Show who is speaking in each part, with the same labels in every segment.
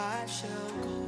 Speaker 1: I shall go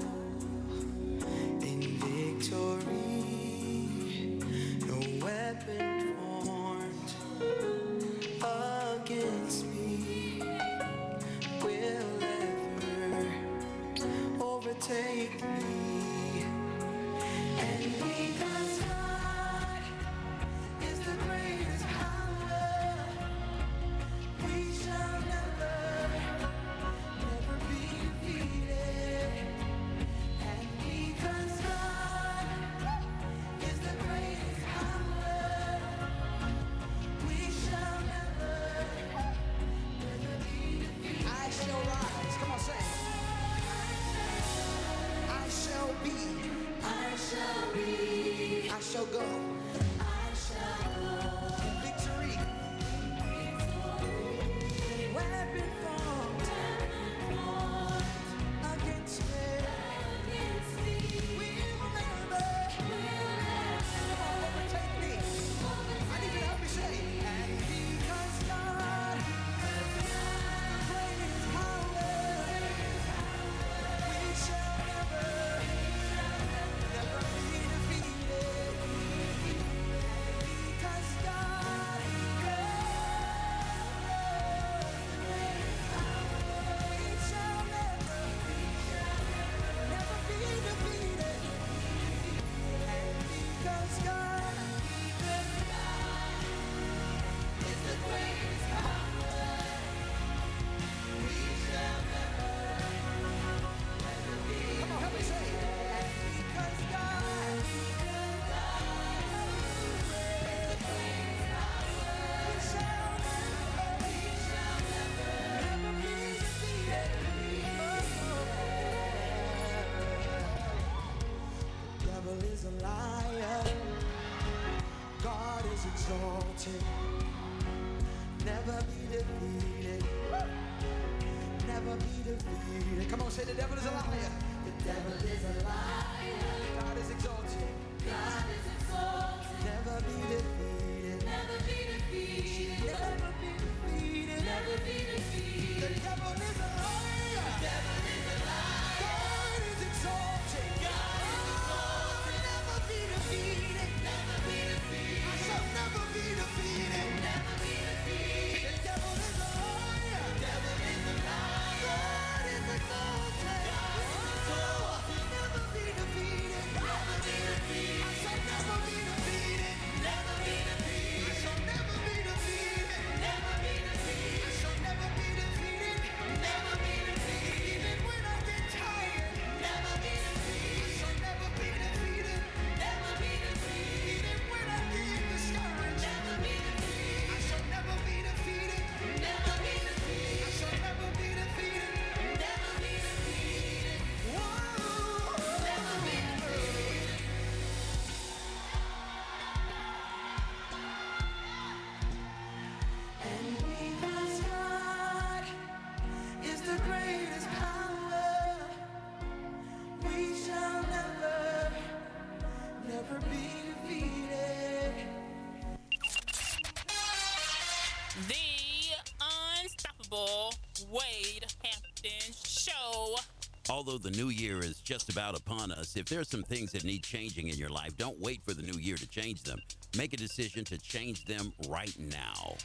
Speaker 2: Although the new year is just about upon us, if there's some things that need changing in your life, don't wait for the new year to change them. Make a decision to change them right now.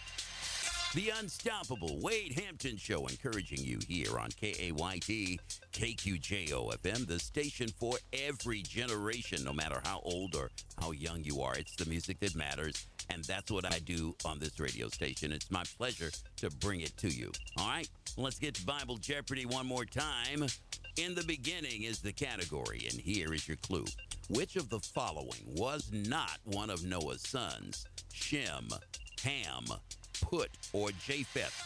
Speaker 2: The Unstoppable Wade Hampton Show, encouraging you here on KAYT, KQJO FM, the station for every generation, no matter how old or how young you are. It's the music that matters, and that's what I do on this radio station. It's my pleasure to bring it to you. All right, let's get to Bible Jeopardy one more time. In the beginning is the category, and here is your clue. Which of the following was not one of Noah's sons? Shem, Ham, Put, or Japheth?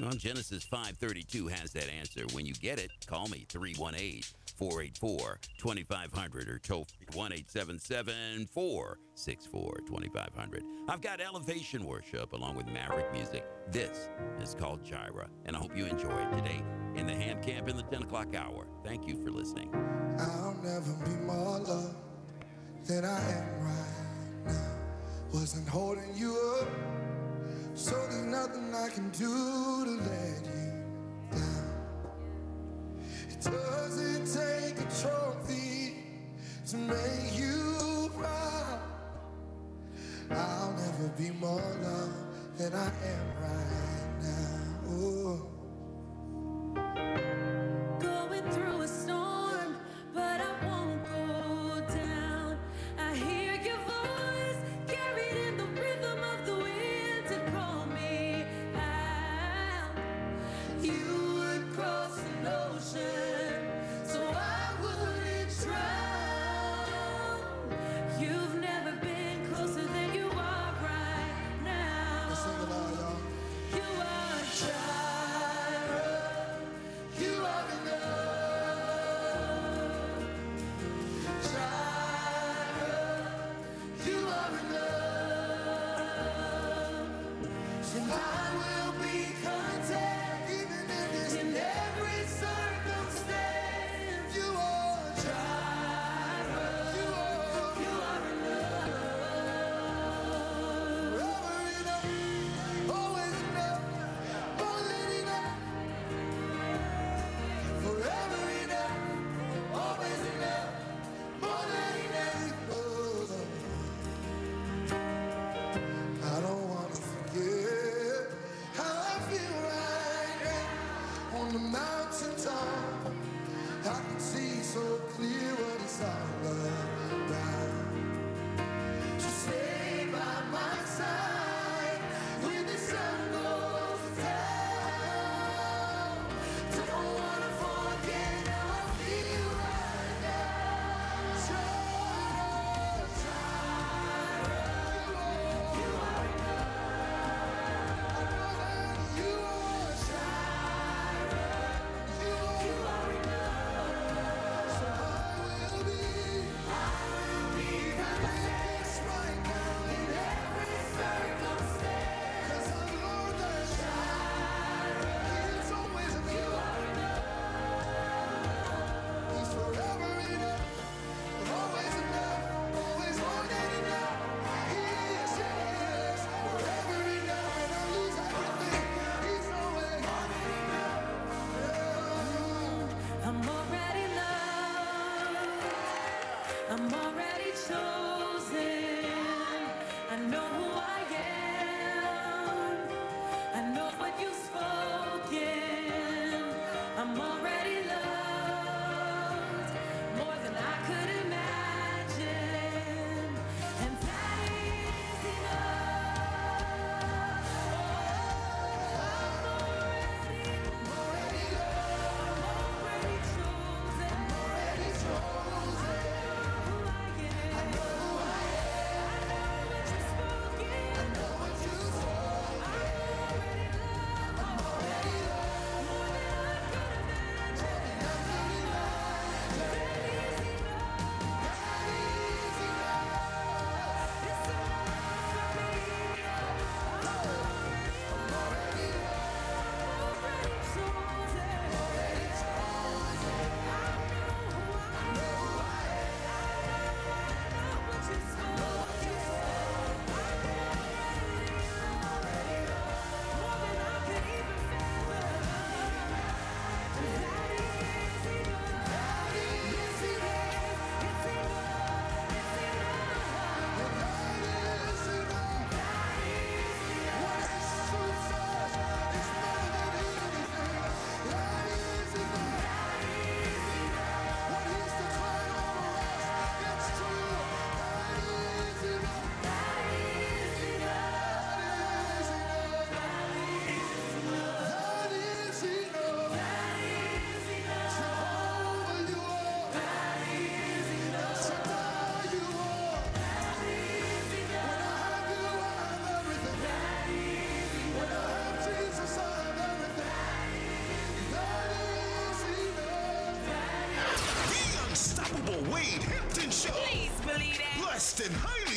Speaker 2: Well, Genesis 5:32 has that answer. When you get it, call me 318-484-2500 or toll free 1-877-464-2500. I've got Elevation Worship along with Maverick Music. This is called Jireh, and I hope you enjoy it today in the Ham Camp in the 10 o'clock hour. Thank you for listening.
Speaker 3: I'll never be more loved than I am right now. Wasn't holding you up, so there's nothing I can do to let you down. It
Speaker 4: doesn't take a trophy to make you proud. I'll never be
Speaker 5: more loved than I am right now. Ooh. That.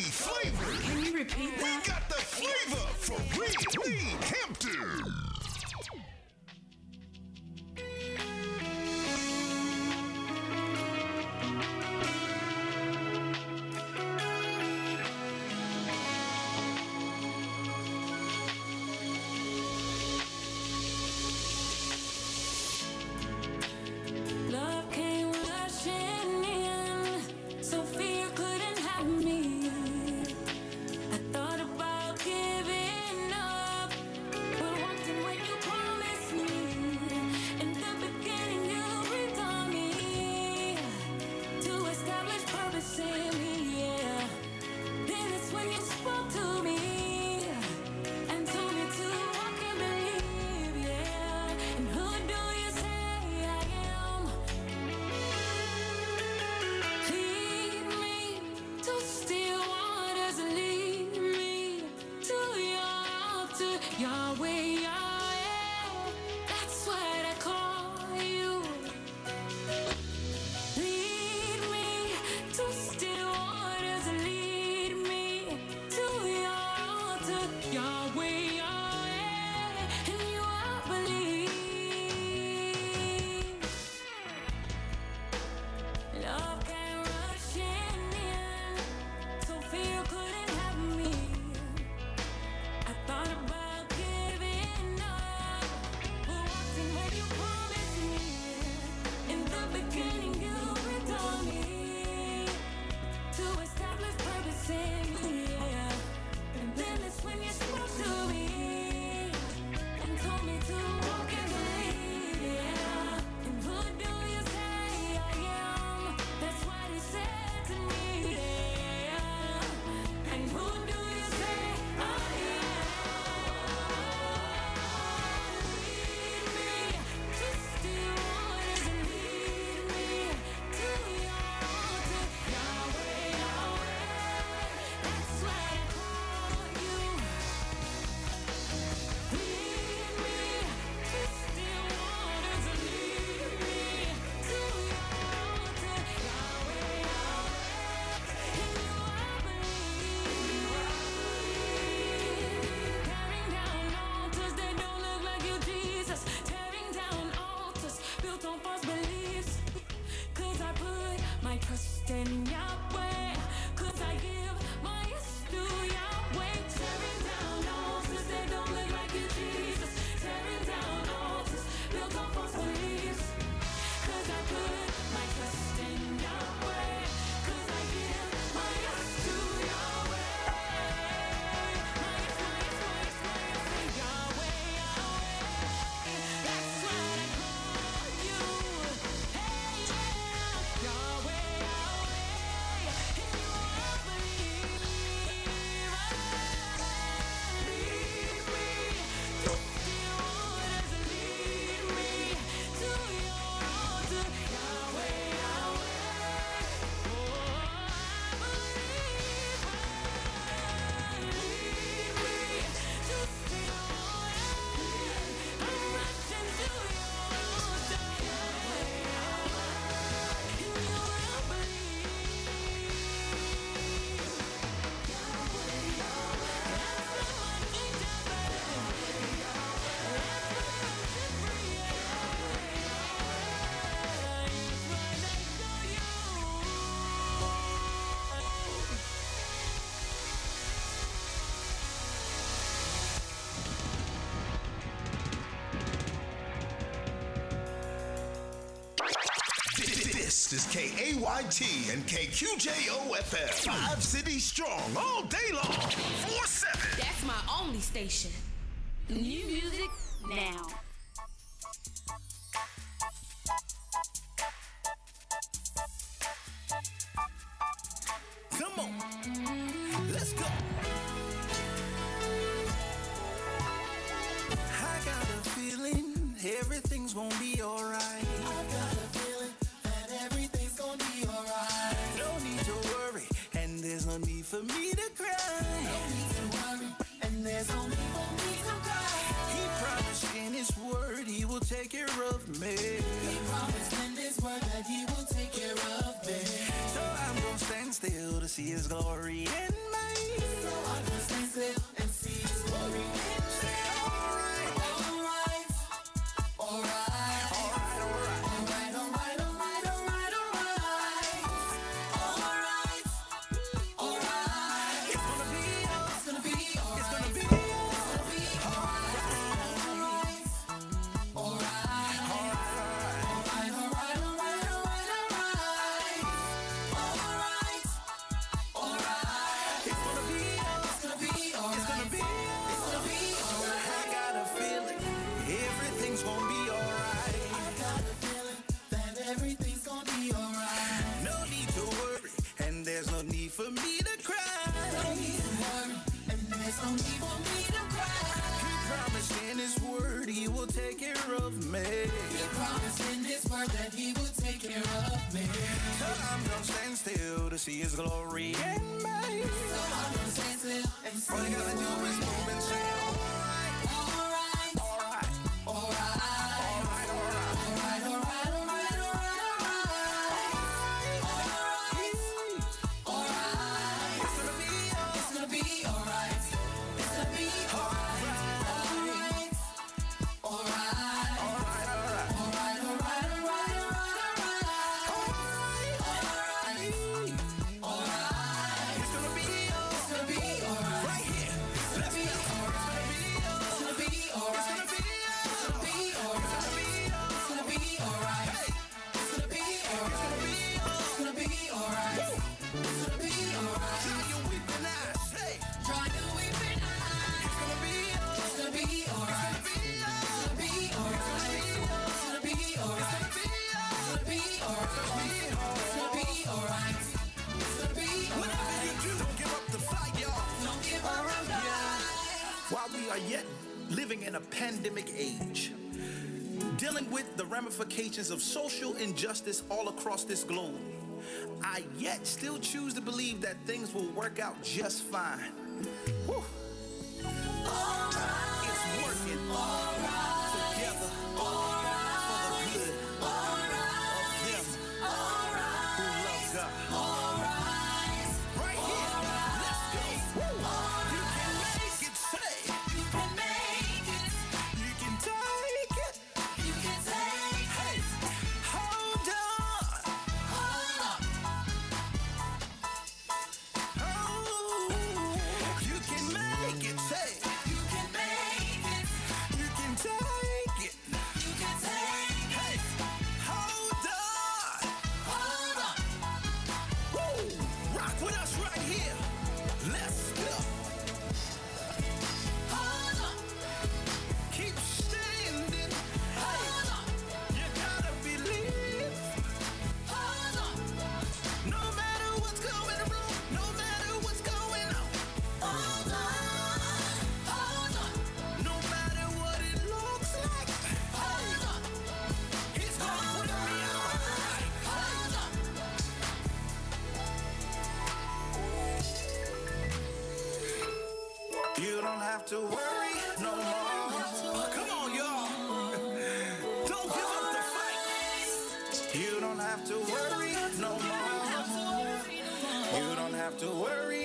Speaker 6: KQIT and
Speaker 7: KQJOFM. Five cities strong all day long. 4 7.
Speaker 8: That's my only station. New music now.
Speaker 7: Come on. Let's go.
Speaker 9: I got a feeling everything's gonna be alright. for me to cry. No need to worry, and there's only me to cry. He promised in his word he will take care of me. He promised in his word that he will take care of me. So I'm gonna stand still to see his glory in me. see His glory in me. So I'm all you gotta do
Speaker 10: yet living in a pandemic age, dealing with the ramifications of social injustice all across this globe. I yet still choose to believe that things will work out just fine. All right.
Speaker 9: It's
Speaker 10: working. To worry no more. Come on, y'all. Don't give up the fight. You don't have to worry no more. You don't have to worry.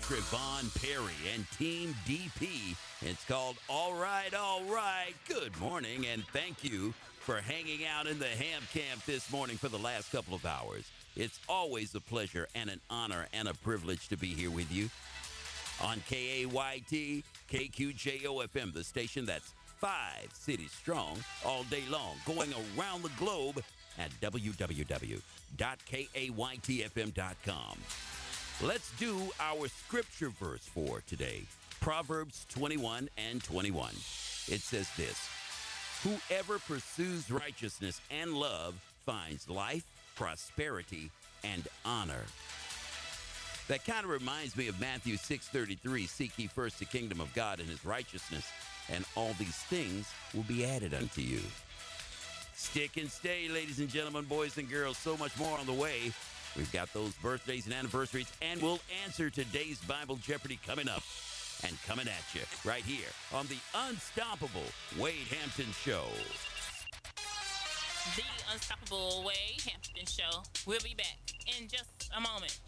Speaker 2: Trevon Perry and Team DP. It's called All Right, All Right. Good morning, and thank you for hanging out in the ham camp this morning for the last couple of hours. It's always a pleasure and an honor and a privilege to be here with you on KAYT, KQJOFM, the station that's five cities strong all day long, going around the globe at www.kaytfm.com. Let's do our scripture verse for today Proverbs 21 and 21. It says this Whoever pursues righteousness and love finds life, prosperity, and honor. That kind of reminds me of Matthew 6:33, seek ye first the kingdom of God and his righteousness, and all these things will be added unto you. Stick and stay, ladies and gentlemen, boys and girls, so much more on the way. We've got those birthdays and anniversaries, and we'll answer today's Bible Jeopardy coming up and coming at you right here on the unstoppable Wade Hampton Show.
Speaker 11: The Unstoppable Wade Hampton Show. We'll be back in just a moment.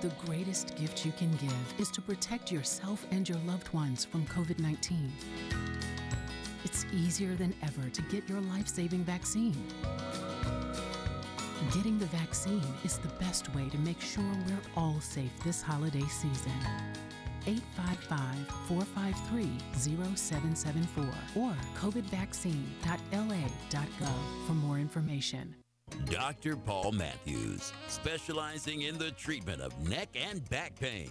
Speaker 12: The greatest gift you can give is to protect yourself and your loved ones from COVID 19. Easier than ever to get your life saving vaccine. Getting the vaccine is the best way to make sure we're all safe this holiday season. 855 453 0774 or covidvaccine.la.gov for more information.
Speaker 2: Dr. Paul Matthews, specializing in the treatment of neck and back pain,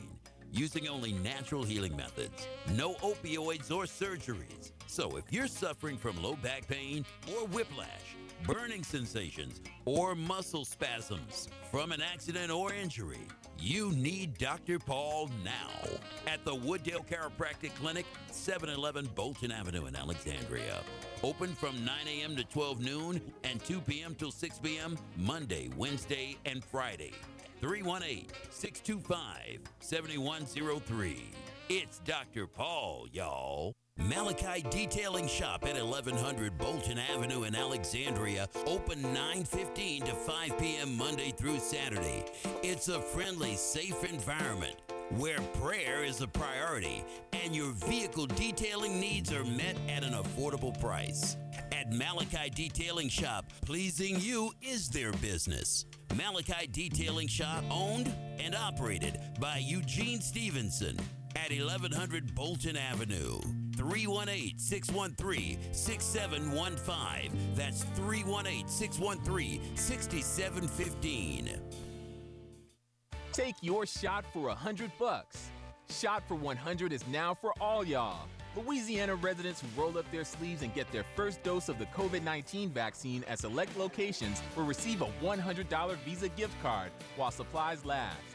Speaker 2: using only natural healing methods, no opioids or surgeries. So if you're suffering from low back pain or whiplash, burning sensations, or muscle spasms from an accident or injury, you need Dr. Paul now at the Wooddale Chiropractic Clinic, 711 Bolton Avenue in Alexandria. Open from 9 a.m. to 12 noon and 2 p.m. till 6 p.m. Monday, Wednesday, and Friday. 318 625 7103. It's Dr. Paul, y'all. Malachi Detailing Shop at 1100 Bolton Avenue in Alexandria, open 9:15 to 5 p.m. Monday through Saturday. It's a friendly, safe environment where prayer is a priority and your vehicle detailing needs are met at an affordable price. At Malachi Detailing Shop, pleasing you is their business. Malachi Detailing Shop owned and operated by Eugene Stevenson at 1100 Bolton Avenue. 318 613 6715. That's 318 613 6715.
Speaker 13: Take your shot for a hundred bucks. Shot for 100 is now for all y'all. Louisiana residents who roll up their sleeves and get their first dose of the COVID 19 vaccine at select locations will receive a $100 Visa gift card while supplies last.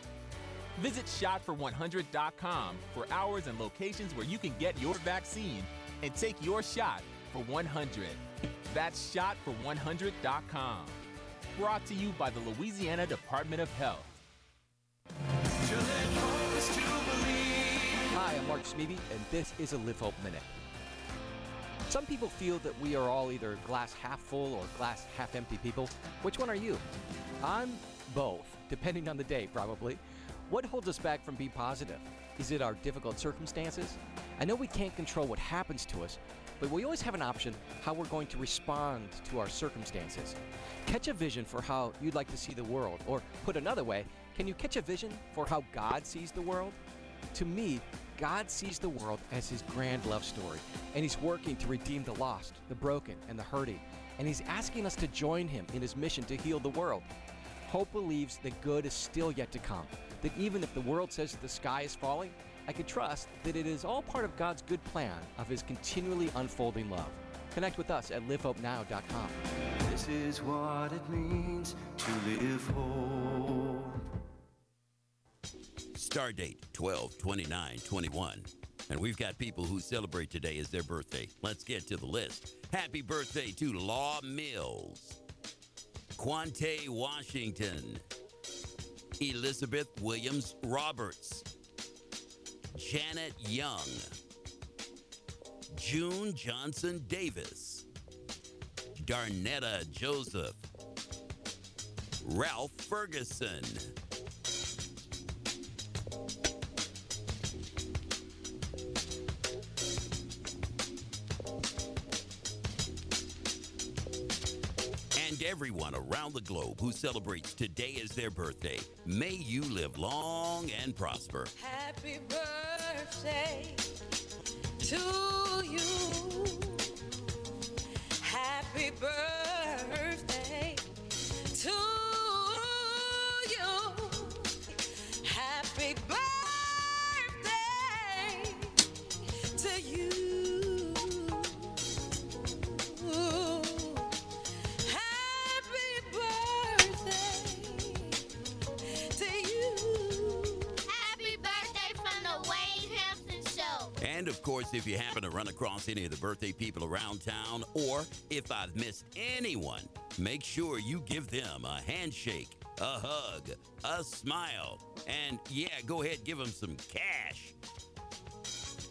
Speaker 13: Visit shotfor100.com for hours and locations where you can get your vaccine and take your shot for 100. That's shotfor100.com. Brought to you by the Louisiana Department of Health.
Speaker 14: Hi, I'm Mark Smeby, and this is a Live Hope Minute. Some people feel that we are all either glass half full or glass half empty people. Which one are you? I'm both, depending on the day, probably. What holds us back from being positive? Is it our difficult circumstances? I know we can't control what happens to us, but we always have an option how we're going to respond to our circumstances. Catch a vision for how you'd like to see the world, or put another way, can you catch a vision for how God sees the world? To me, God sees the world as his grand love story, and he's working to redeem the lost, the broken, and the hurting, and he's asking us to join him in his mission to heal the world. Hope believes that good is still yet to come, that even if the world says the sky is falling, I can trust that it is all part of God's good plan of his continually unfolding love. Connect with us at livehopenow.com.
Speaker 15: This is what it means to live whole.
Speaker 2: Star date 12 29 21. And we've got people who celebrate today as their birthday. Let's get to the list. Happy birthday to Law Mills, Quante Washington, Elizabeth Williams Roberts, Janet Young, June Johnson Davis, Darnetta Joseph, Ralph Ferguson. And everyone around the globe who celebrates today as their birthday. May you live long and prosper.
Speaker 16: Happy birthday to you. Happy birthday
Speaker 2: course, if you happen to run across any of the birthday people around town, or if I've missed anyone, make sure you give them a handshake, a hug, a smile, and yeah, go ahead, give them some cash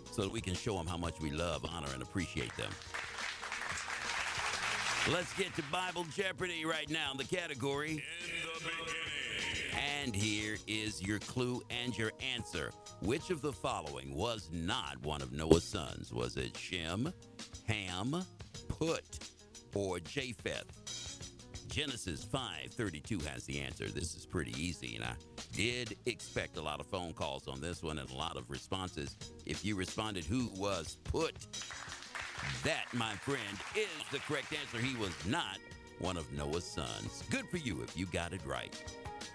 Speaker 2: so that we can show them how much we love, honor, and appreciate them. Let's get to Bible Jeopardy right now in the category. And here is your clue and your answer. Which of the following was not one of Noah's sons? Was it Shem, Ham, Put, or Japheth? Genesis 5:32 has the answer. This is pretty easy, and I did expect a lot of phone calls on this one and a lot of responses. If you responded who was put, that, my friend, is the correct answer. He was not one of Noah's sons. Good for you if you got it right.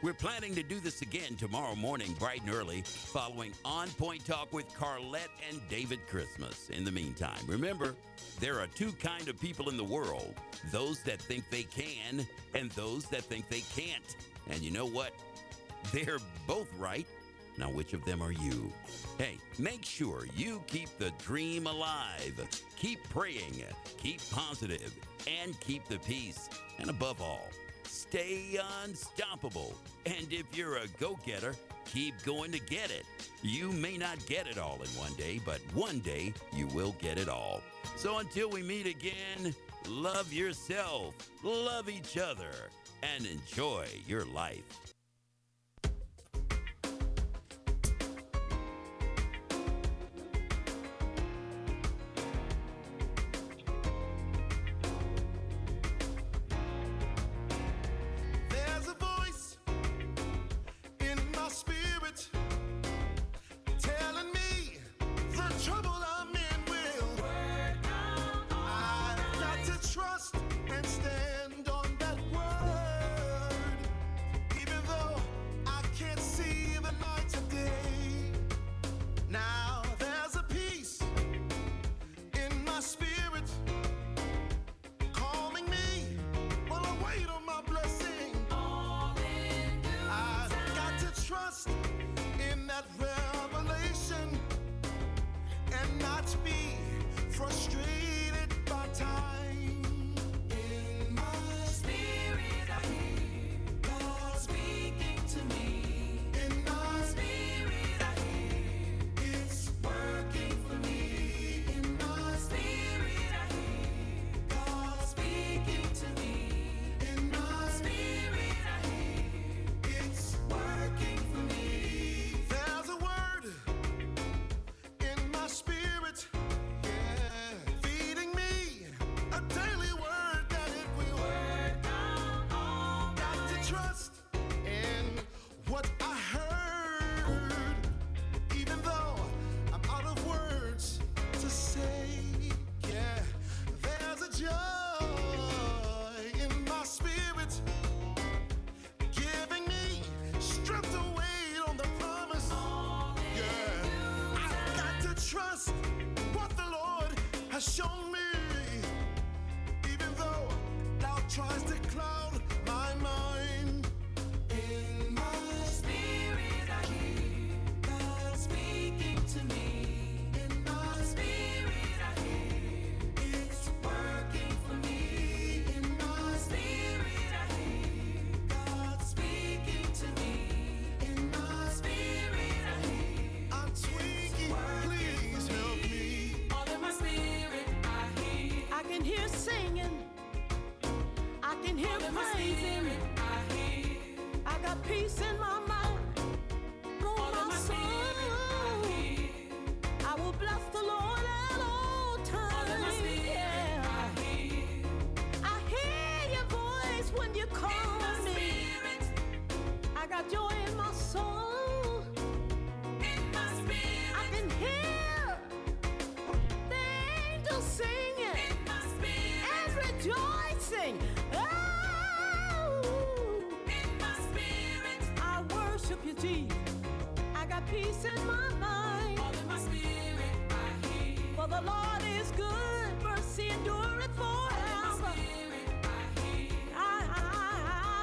Speaker 2: We're planning to do this again tomorrow morning, bright and early, following On Point Talk with Carlette and David Christmas. In the meantime, remember, there are two kind of people in the world those that think they can and those that think they can't. And you know what? They're both right. Now, which of them are you? Hey, make sure you keep the dream alive. Keep praying, keep positive, and keep the peace. And above all, stay unstoppable. And if you're a go getter, keep going to get it. You may not get it all in one day, but one day you will get it all. So until we meet again, love yourself, love each other, and enjoy your life.
Speaker 3: Shown me. Even though doubt tries to cloud